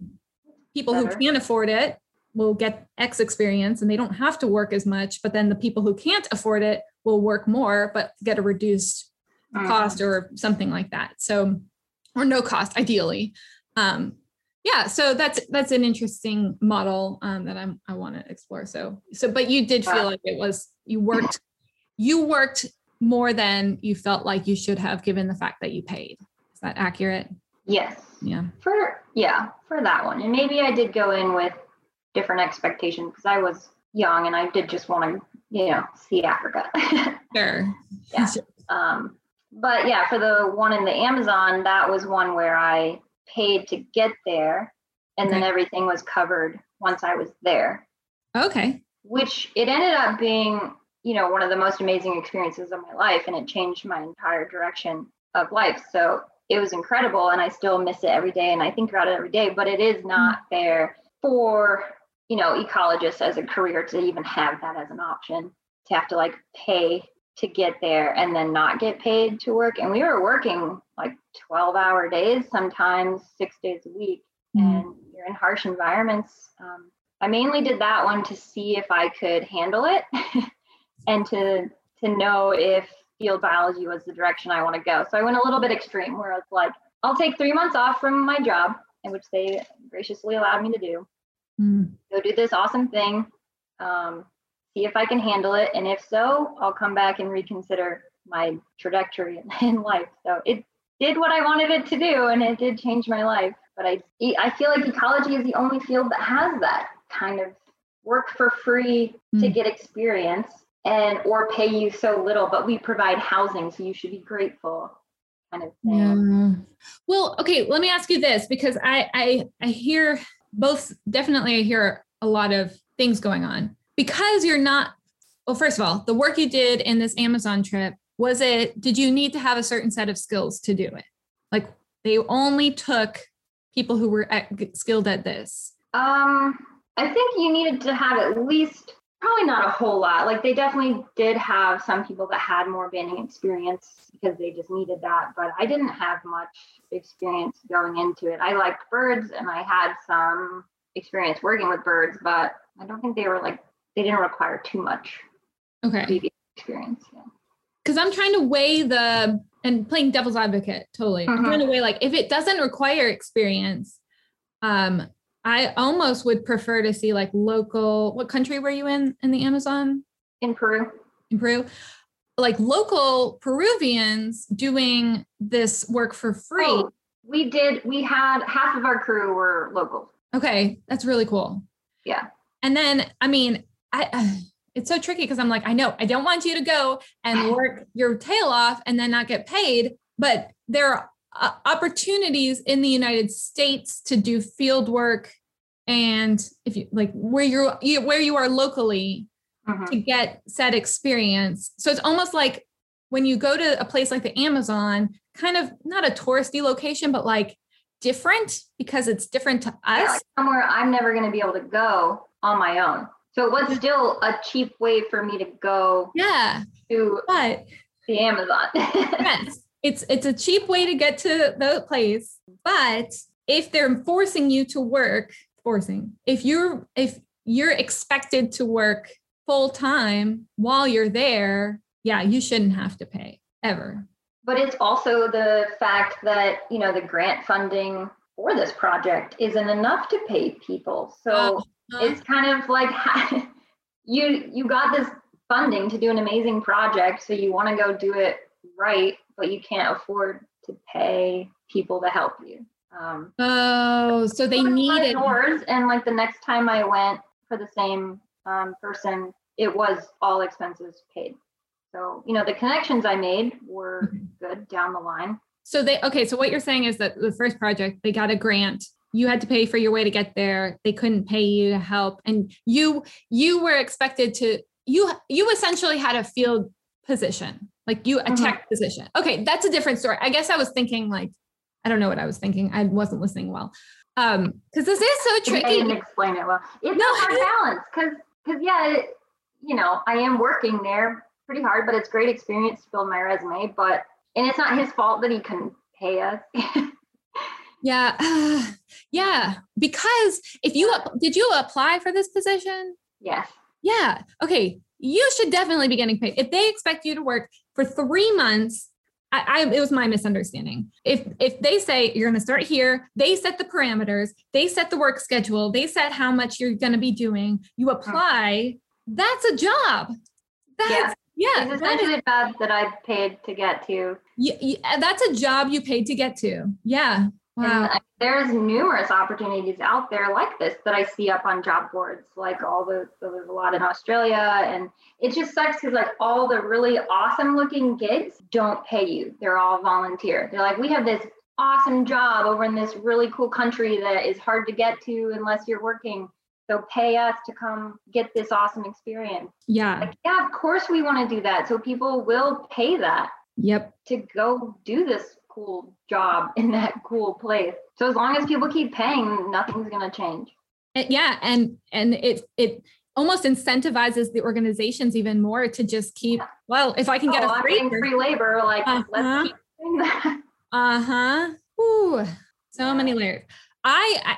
People who Better. can afford it will get X experience and they don't have to work as much. But then the people who can't afford it will work more, but get a reduced Mm. cost or something like that. So, or no cost, ideally. Um, yeah, so that's that's an interesting model um, that I'm I want to explore. So, so but you did feel like it was you worked you worked more than you felt like you should have, given the fact that you paid. Is that accurate? Yes. Yeah. For yeah, for that one. And maybe I did go in with different expectations because I was young and I did just want to, you know, see Africa. <laughs> Sure. Yeah. um, but yeah, for the one in the Amazon, that was one where I paid to get there and then everything was covered once I was there, Okay. which it ended up being, you know, one of the most amazing experiences of my life and it changed my entire direction of life. So it was incredible and I still miss it every day and I think about it every day, but it is mm-hmm. not fair for, you know, ecologists as a career to even have that as an option to have to like pay to get there and then not get paid to work. And we were working like 12 hour days, sometimes six days a week. Mm-hmm. And you're in harsh environments. Um, I mainly did that one to see if I could handle it <laughs> and to to know if field biology was the direction I want to go. So I went a little bit extreme where I was like, I'll take three months off from my job, in which they graciously allowed me to do. Mm. Go do this awesome thing. Um, see if I can handle it. And if so, I'll come back and reconsider my trajectory <laughs> in life. So it did what I wanted it to do and it did change my life. But I, I feel like ecology is the only field that has that kind of work for free to hmm. get experience and or pay you so little, but we provide housing, so you should be grateful. Kind of thing. Yeah. Well, okay, let me ask you this because I I I hear both definitely I hear a lot of things going on because you're not well first of all the work you did in this amazon trip was it did you need to have a certain set of skills to do it? Like they only took people who were at, skilled at this. Um i think you needed to have at least probably not a whole lot. Like they definitely did have some people that had more banding experience because they just needed that but i didn't have much experience going into it. I liked birds and i had some experience working with birds but i don't think they were like they didn't require too much okay experience. Yeah. Because I'm trying to weigh the and playing devil's advocate totally. I'm trying to mm-hmm. weigh like if it doesn't require experience, um, I almost would prefer to see like local. What country were you in in the Amazon? In Peru. In Peru, like local Peruvians doing this work for free. Oh, we did. We had half of our crew were local. Okay, that's really cool. Yeah. And then, I mean, I, <sighs> it's so tricky because I'm like, I know I don't want you to go and <laughs> work your tail off and then not get paid, but there are uh, opportunities in the United States to do field work and if you like where you're where you are locally uh-huh. to get said experience. So it's almost like when you go to a place like the Amazon, kind of not a touristy location, but like different because it's different to us. Yeah, somewhere I'm never going to be able to go on my own. So it was still a cheap way for me to go. Yeah. To but the Amazon. <laughs> yes. It's it's a cheap way to get to the place. But if they're forcing you to work, forcing, if you're if you're expected to work full time while you're there, yeah, you shouldn't have to pay ever. But it's also the fact that, you know, the grant funding for this project isn't enough to pay people. So uh, it's kind of like <laughs> you you got this funding to do an amazing project, so you want to go do it right, but you can't afford to pay people to help you. Um, oh, so they needed doors, and like the next time I went for the same um, person, it was all expenses paid. So you know the connections I made were good down the line. So they okay. So what you're saying is that the first project they got a grant you had to pay for your way to get there. They couldn't pay you to help. And you you were expected to you you essentially had a field position like you a mm-hmm. tech position. Okay that's a different story. I guess i was thinking like i don't know what i was thinking. I wasn't listening well. Um because this is so tricky I didn't explain it well. It's no. a hard balance because because yeah it, you know i am working there pretty hard but it's great experience to build my resume but and it's not his fault that he couldn't pay us <laughs> Yeah. Uh, <sighs> yeah. Because if you did you apply for this position? Yes. Yeah. Okay. You should definitely be getting paid. If they expect you to work for three months, I, I it was my misunderstanding. If if they say you're going to start here, they set the parameters, they set the work schedule, they set how much you're going to be doing. You apply. That's a job. That's yeah. Yeah, it's essentially a job that I paid to get to. Yeah, yeah, that's a job you paid to get to. Yeah, Wow. And there's numerous opportunities out there like this that I see up on job boards, like all the, there's a lot in Australia. And it just sucks because, like, all the really awesome looking gigs don't pay you. They're all volunteer. They're like, we have this awesome job over in this really cool country that is hard to get to unless you're working. So pay us to come get this awesome experience. Yeah. Like, yeah, of course we want to do that. So people will pay that. Yep. To go do this cool job in that cool place. So as long as people keep paying, nothing's going to change. Yeah, and and it it almost incentivizes the organizations even more to just keep well if i can get oh, a free, free labor like uh-huh. let's keep doing that <laughs> uh-huh Ooh, so yeah. many layers I, I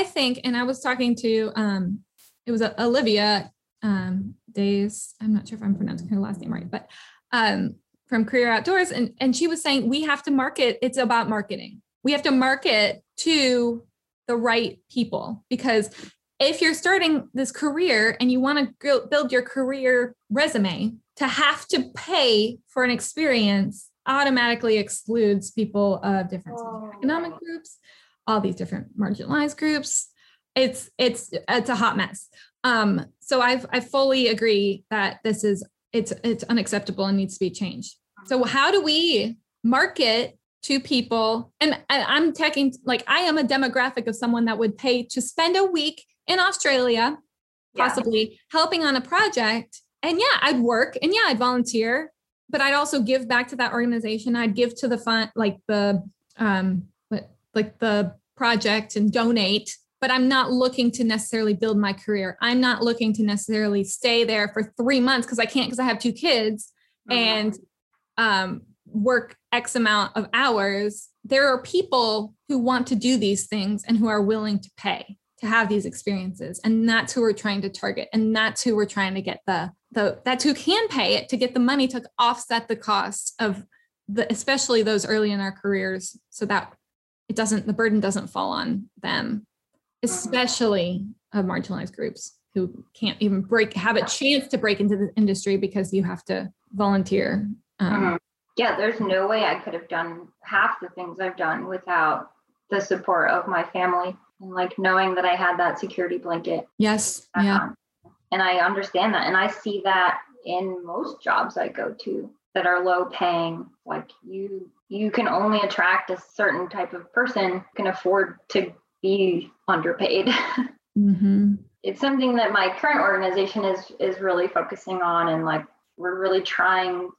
i think and i was talking to um it was olivia um days i'm not sure if i'm pronouncing her last name right but um from career outdoors and and she was saying we have to market it's about marketing we have to market to the right people because if you're starting this career and you want to build your career resume, to have to pay for an experience automatically excludes people of different oh. economic groups, all these different marginalized groups. It's it's it's a hot mess. Um, so I've I fully agree that this is it's it's unacceptable and needs to be changed. So how do we market to people? And I'm taking like I am a demographic of someone that would pay to spend a week in Australia, possibly yeah. helping on a project. And yeah, I'd work and yeah, I'd volunteer, but I'd also give back to that organization. I'd give to the fund, like the, um, like the project and donate but I'm not looking to necessarily build my career. I'm not looking to necessarily stay there for three months because I can't because I have two kids mm-hmm. and um, work X amount of hours. There are people who want to do these things and who are willing to pay to have these experiences and that's who we're trying to target and that's who we're trying to get the the that's who can pay it to get the money to offset the cost of the especially those early in our careers so that it doesn't the burden doesn't fall on them especially of marginalized groups who can't even break have a chance to break into the industry because you have to volunteer um, uh-huh. yeah there's no way i could have done half the things i've done without the support of my family and like knowing that I had that security blanket. Yes. Yeah. and I understand that. And I see that in most jobs I go to that are low paying. Like you you can only attract a certain type of person can afford to be underpaid. <laughs> Mm-hmm. it's something that my current organization is is really focusing on and like we're really trying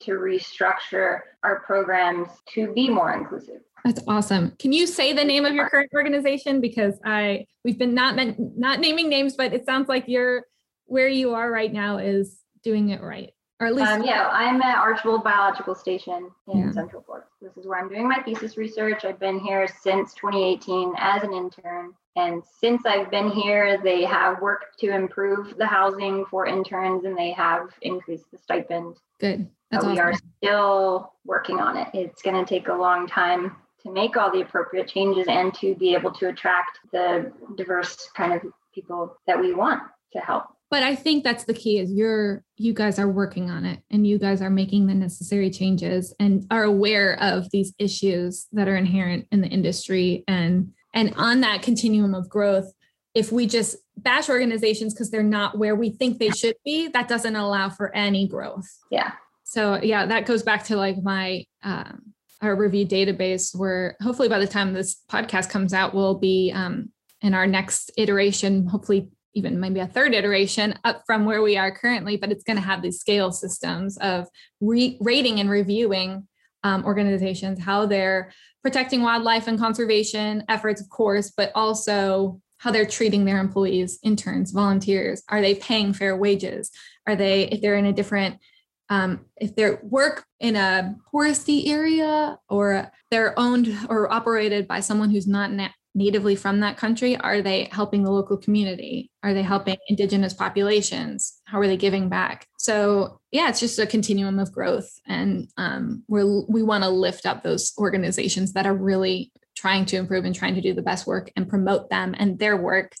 to restructure our programs to be more inclusive that's awesome. Can you say the name of your current organization? Because I we've been not meant not naming names, but it sounds like you're where you are right now is doing it right. Or at least um, yeah, I'm at Archbold Biological Station in yeah. Central Florida. This is where I'm doing my thesis research. I've been here since 2018 as an intern. And since I've been here, they have worked to improve the housing for interns and they have increased the stipend. Good. That's but awesome. we are still working on it. It's going to take a long time to make all the appropriate changes and to be able to attract the diverse kind of people that we want to help but i think that's the key is you're you guys are working on it and you guys are making the necessary changes and are aware of these issues that are inherent in the industry. And and on that continuum of growth if we just bash organizations because they're not where we think they should be that doesn't allow for any growth. Yeah. So yeah that goes back to like my um, our review database where hopefully by the time this podcast comes out we'll be um, in our next iteration hopefully even maybe a third iteration up from where we are currently but it's going to have these scale systems of re- rating and reviewing um, organizations how they're protecting wildlife and conservation efforts of course but also how they're treating their employees interns volunteers. Are they paying fair wages? Are they if they're in a different um, if they work in a touristy area or they're owned or operated by someone who's not na- natively from that country, are they helping the local community? Are they helping indigenous populations? How are they giving back? So yeah, it's just a continuum of growth, and um, we we want to lift up those organizations that are really trying to improve and trying to do the best work and promote them and their work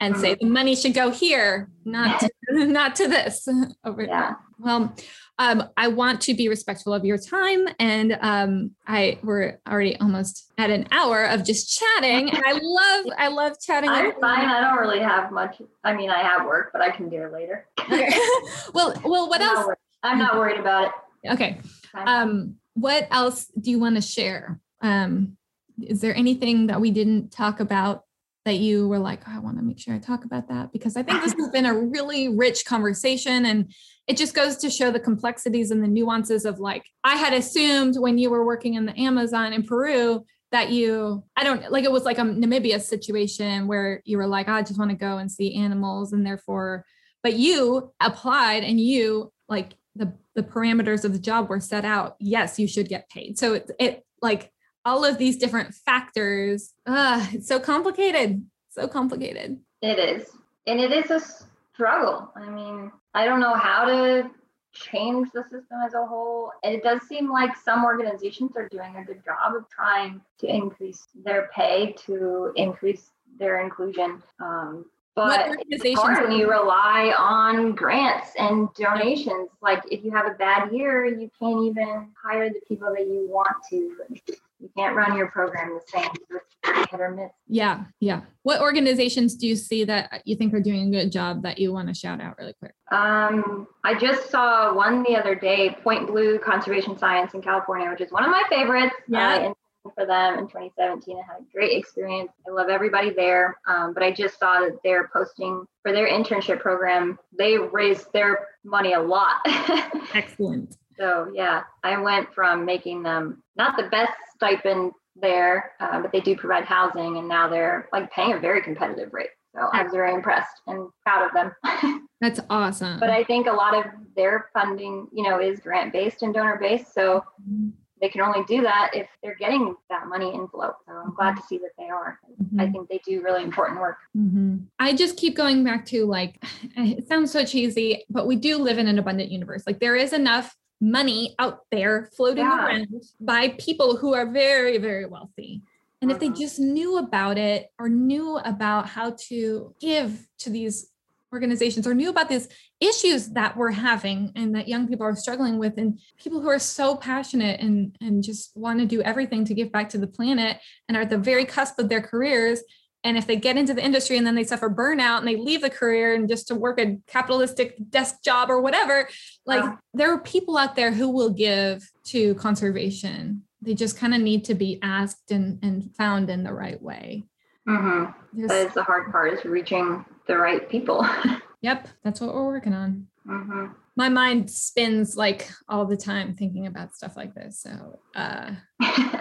and say the money should go here, not to, <laughs> not to this <laughs> over yeah. Well, um, I want to be respectful of your time, and um, I we're already almost at an hour of just chatting, and I <laughs> love I love chatting. I'm fine. I don't really have much. I mean, I have work, but I can do it later. okay. <laughs> well, well, what I'm else? Not I'm not worried about it. Okay. Um, what else do you want to share? Um, is there anything that we didn't talk about that you were like, oh, I want to make sure I talk about that because I think this has been a really rich conversation and it just goes to show the complexities and the nuances of like I had assumed when you were working in the Amazon in Peru that you I don't like it was like a Namibia situation where you were like, oh, I just want to go and see animals and therefore but you applied and you like the the parameters of the job were set out. Yes you should get paid. So it, it like all of these different factors uh it's so complicated so complicated. It is. And it is a struggle i mean i don't know how to change the system as a whole and it does seem like some organizations are doing a good job of trying to increase their pay to increase their inclusion um, but when you rely on grants and donations. Like if you have a bad year, you can't even hire the people that you want to. You can't run your program the same. it's hit or miss. Yeah, yeah. What organizations do you see that you think are doing a good job that you want to shout out really quick? Um, I just saw one the other day, Point Blue Conservation Science in California, which is one of my favorites. Yeah. Uh, for them in 2017. I had a great experience. I love everybody there. Um, but I just saw that they're posting for their internship program. They raised their money a lot. <laughs> Excellent. So yeah, I went from making them not the best stipend there, uh, but they do provide housing, and now they're like paying a very competitive rate. So I was very impressed and proud of them. <laughs> That's awesome. But I think a lot of their funding, you know, is grant based and donor based. So mm-hmm they can only do that if they're getting that money inflow. So I'm glad to see that they are. Mm-hmm. I think they do really important work. Mm-hmm. I just keep going back to like, <sighs> it sounds so cheesy, but we do live in an abundant universe. Like there is enough money out there floating yeah. around by people who are very, very wealthy. And if they uh-huh. just knew about it or knew about how to give to these organizations or knew about these issues that we're having and that young people are struggling with and people who are so passionate and and just want to do everything to give back to the planet and are at the very cusp of their careers and if they get into the industry and then they suffer burnout and they leave the career and just to work a capitalistic desk job or whatever like there are people out there who will give to conservation they just kind of need to be asked and, and found in the right way Mm-hmm. That is the hard part is reaching the right people. <laughs> yep, that's what we're working on. Mm-hmm. My mind spins like all the time thinking about stuff like this. So uh, <laughs>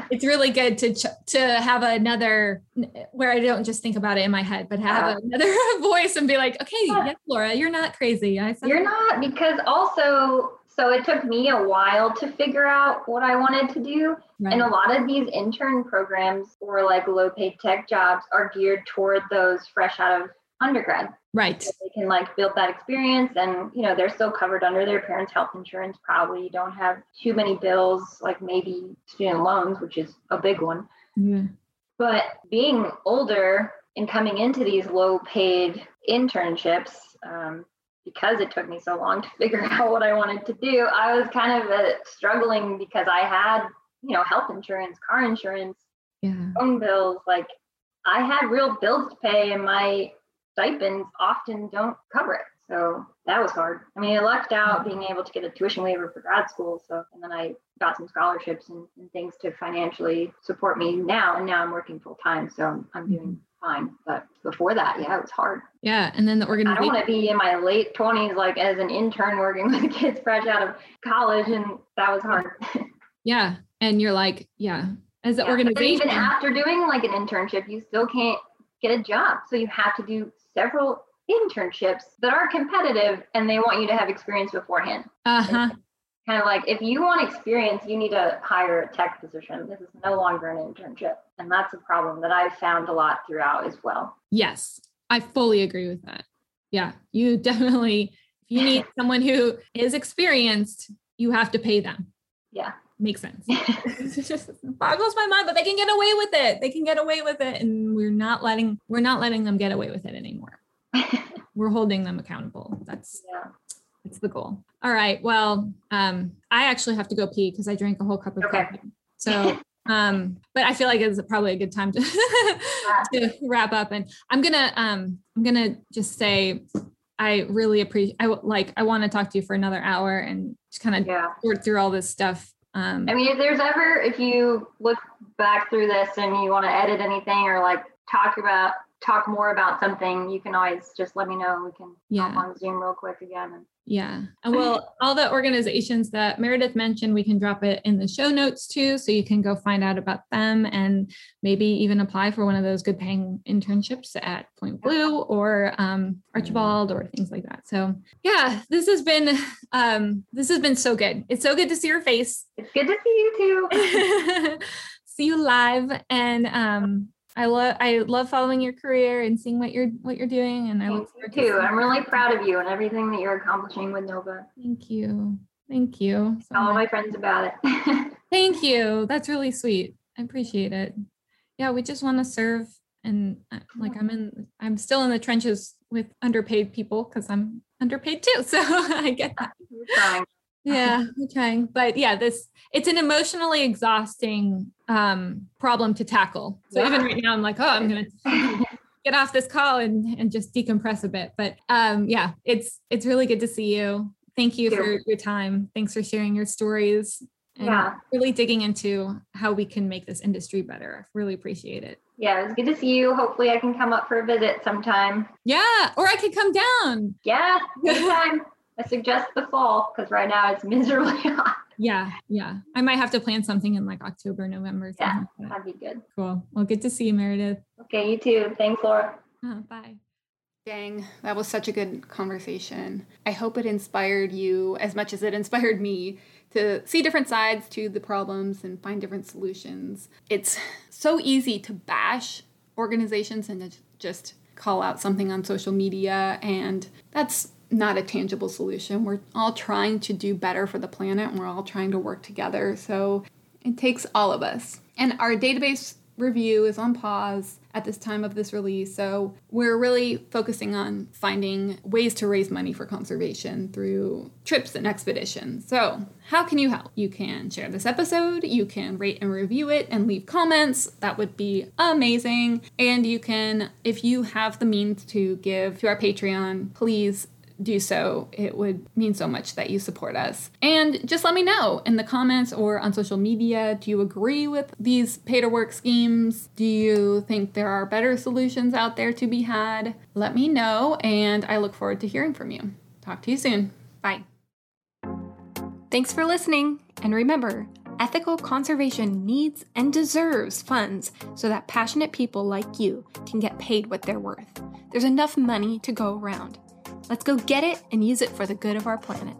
it's really good to ch- to have another where I don't just think about it in my head, but have yeah. another <laughs> voice and be like, okay, yeah. yes, Laura, you're not crazy. I you're not because also so it took me a while to figure out what I wanted to do. Right. And a lot of these intern programs or like low paid tech jobs are geared toward those fresh out of undergrad. Right. So they can like build that experience and you know they're still covered under their parents' health insurance probably. Don't have too many bills like maybe student loans, which is a big one. Yeah. But being older and coming into these low paid internships, um, because it took me so long to <laughs> figure out what I wanted to do, I was kind of uh, struggling because I had, you know, health insurance, car insurance, yeah. phone bills. Like I had real bills to pay, and my stipends often don't cover it. So that was hard. I mean, I lucked out being able to get a tuition waiver for grad school. So, and then I got some scholarships and, and things to financially support me now. And now I'm working full time. So I'm, I'm doing mm-hmm fine. But before that, yeah, it was hard. Yeah. And then the organization. I don't want to be in my late 20s, like as an intern working <laughs> with kids fresh out of college. And that was hard. <laughs> yeah. And you're like, yeah, as an yeah, organization. Even after doing like an internship, you still can't get a job. So you have to do several internships that are competitive and they want you to have experience beforehand. Uh-huh kind of like if you want experience, you need to hire a tech position. This is no longer an internship. And that's a problem that I've found a lot throughout as well. Yes, I fully agree with that. Yeah, you definitely, if you need <laughs> someone who is experienced, you have to pay them. Yeah. Makes sense. it just boggles my mind, but they can get away with it. They can get away with it. And we're not letting, we're not letting them get away with it anymore. We're holding them accountable. That's yeah. That's the goal. All right. Well, um, I actually have to go pee because I drank a whole cup of okay. coffee. So, um, but I feel like it's probably a good time to <laughs> to wrap up. And I'm gonna um, I'm gonna just say I really appreciate. I like. I want to talk to you for another hour and just kind of yeah. sort through all this stuff. Um, I mean, if there's ever, if you look back through this and you want to edit anything or like talk about talk more about something, you can always just let me know. We can Yeah. hop on Zoom real quick again. And Yeah. And well, all the organizations that Meredith mentioned, we can drop it in the show notes too. So you can go find out about them and maybe even apply for one of those good paying internships at Point Blue or um, Archbold or things like that. So yeah, this has been um, this has been so good. It's so good to see your face. it's good to see you too. <laughs> see you live. And um I love I love following your career and seeing what you're what you're doing. And I look you forward to too. I'm really proud of you and everything that you're accomplishing with Nova. Thank you. Thank you. so Tell all my friends about it. <laughs> Thank you. That's really sweet. I appreciate it. Yeah, we just want to serve and uh, like I'm in I'm still in the trenches with underpaid people cuz I'm underpaid too. <laughs> So I get that. Yeah, I'm trying. But yeah, this it's an emotionally exhausting um problem to tackle. So even right now I'm like, "Oh, I'm going <laughs> to get off this call and and just decompress a bit." But um yeah, it's it's really good to see you. Thank you Thank for you. your time. Thanks for sharing your stories and Yeah. really digging into how we can make this industry better. Really appreciate it. Yeah, it was good to see you. Hopefully, I can come up for a visit sometime. Yeah, or I could come down. Yeah, anytime. <laughs> I suggest the fall because right now it's <laughs> miserably hot. Yeah, yeah. I might have to plan something in like October, November. Yeah. like that. That'd be good. Cool. Well, good to see you, Meredith. Okay, you too. Thanks, Laura. Uh, bye. Dang, that was such a good conversation. I hope it inspired you as much as it <laughs> inspired me to see different sides to the problems and find different solutions. It's so easy to bash organizations and to just call out something on social media, and that's not a tangible solution. We're all trying to do better for the planet and we're all trying to work together. So it takes all of us. And our database review is on pause at this time of this release. So we're really focusing on finding ways to raise money for conservation through trips and expeditions. So, how can you help? You can share this episode, you can rate and review it and leave comments. That would be amazing. And you can, if you have the means to give to our Patreon, please do so. It would mean so much that you support us. And just let me know in the comments or on social media do you agree with these pay to work schemes? Do you think there are better solutions out there to be had? Let me know, and I look forward to hearing from you. Talk to you soon. Bye. Thanks for listening. And remember, ethical conservation needs and deserves funds so that passionate people like you can get paid what they're worth. There's enough money to go around. Let's go get it and use it for the good of our planet.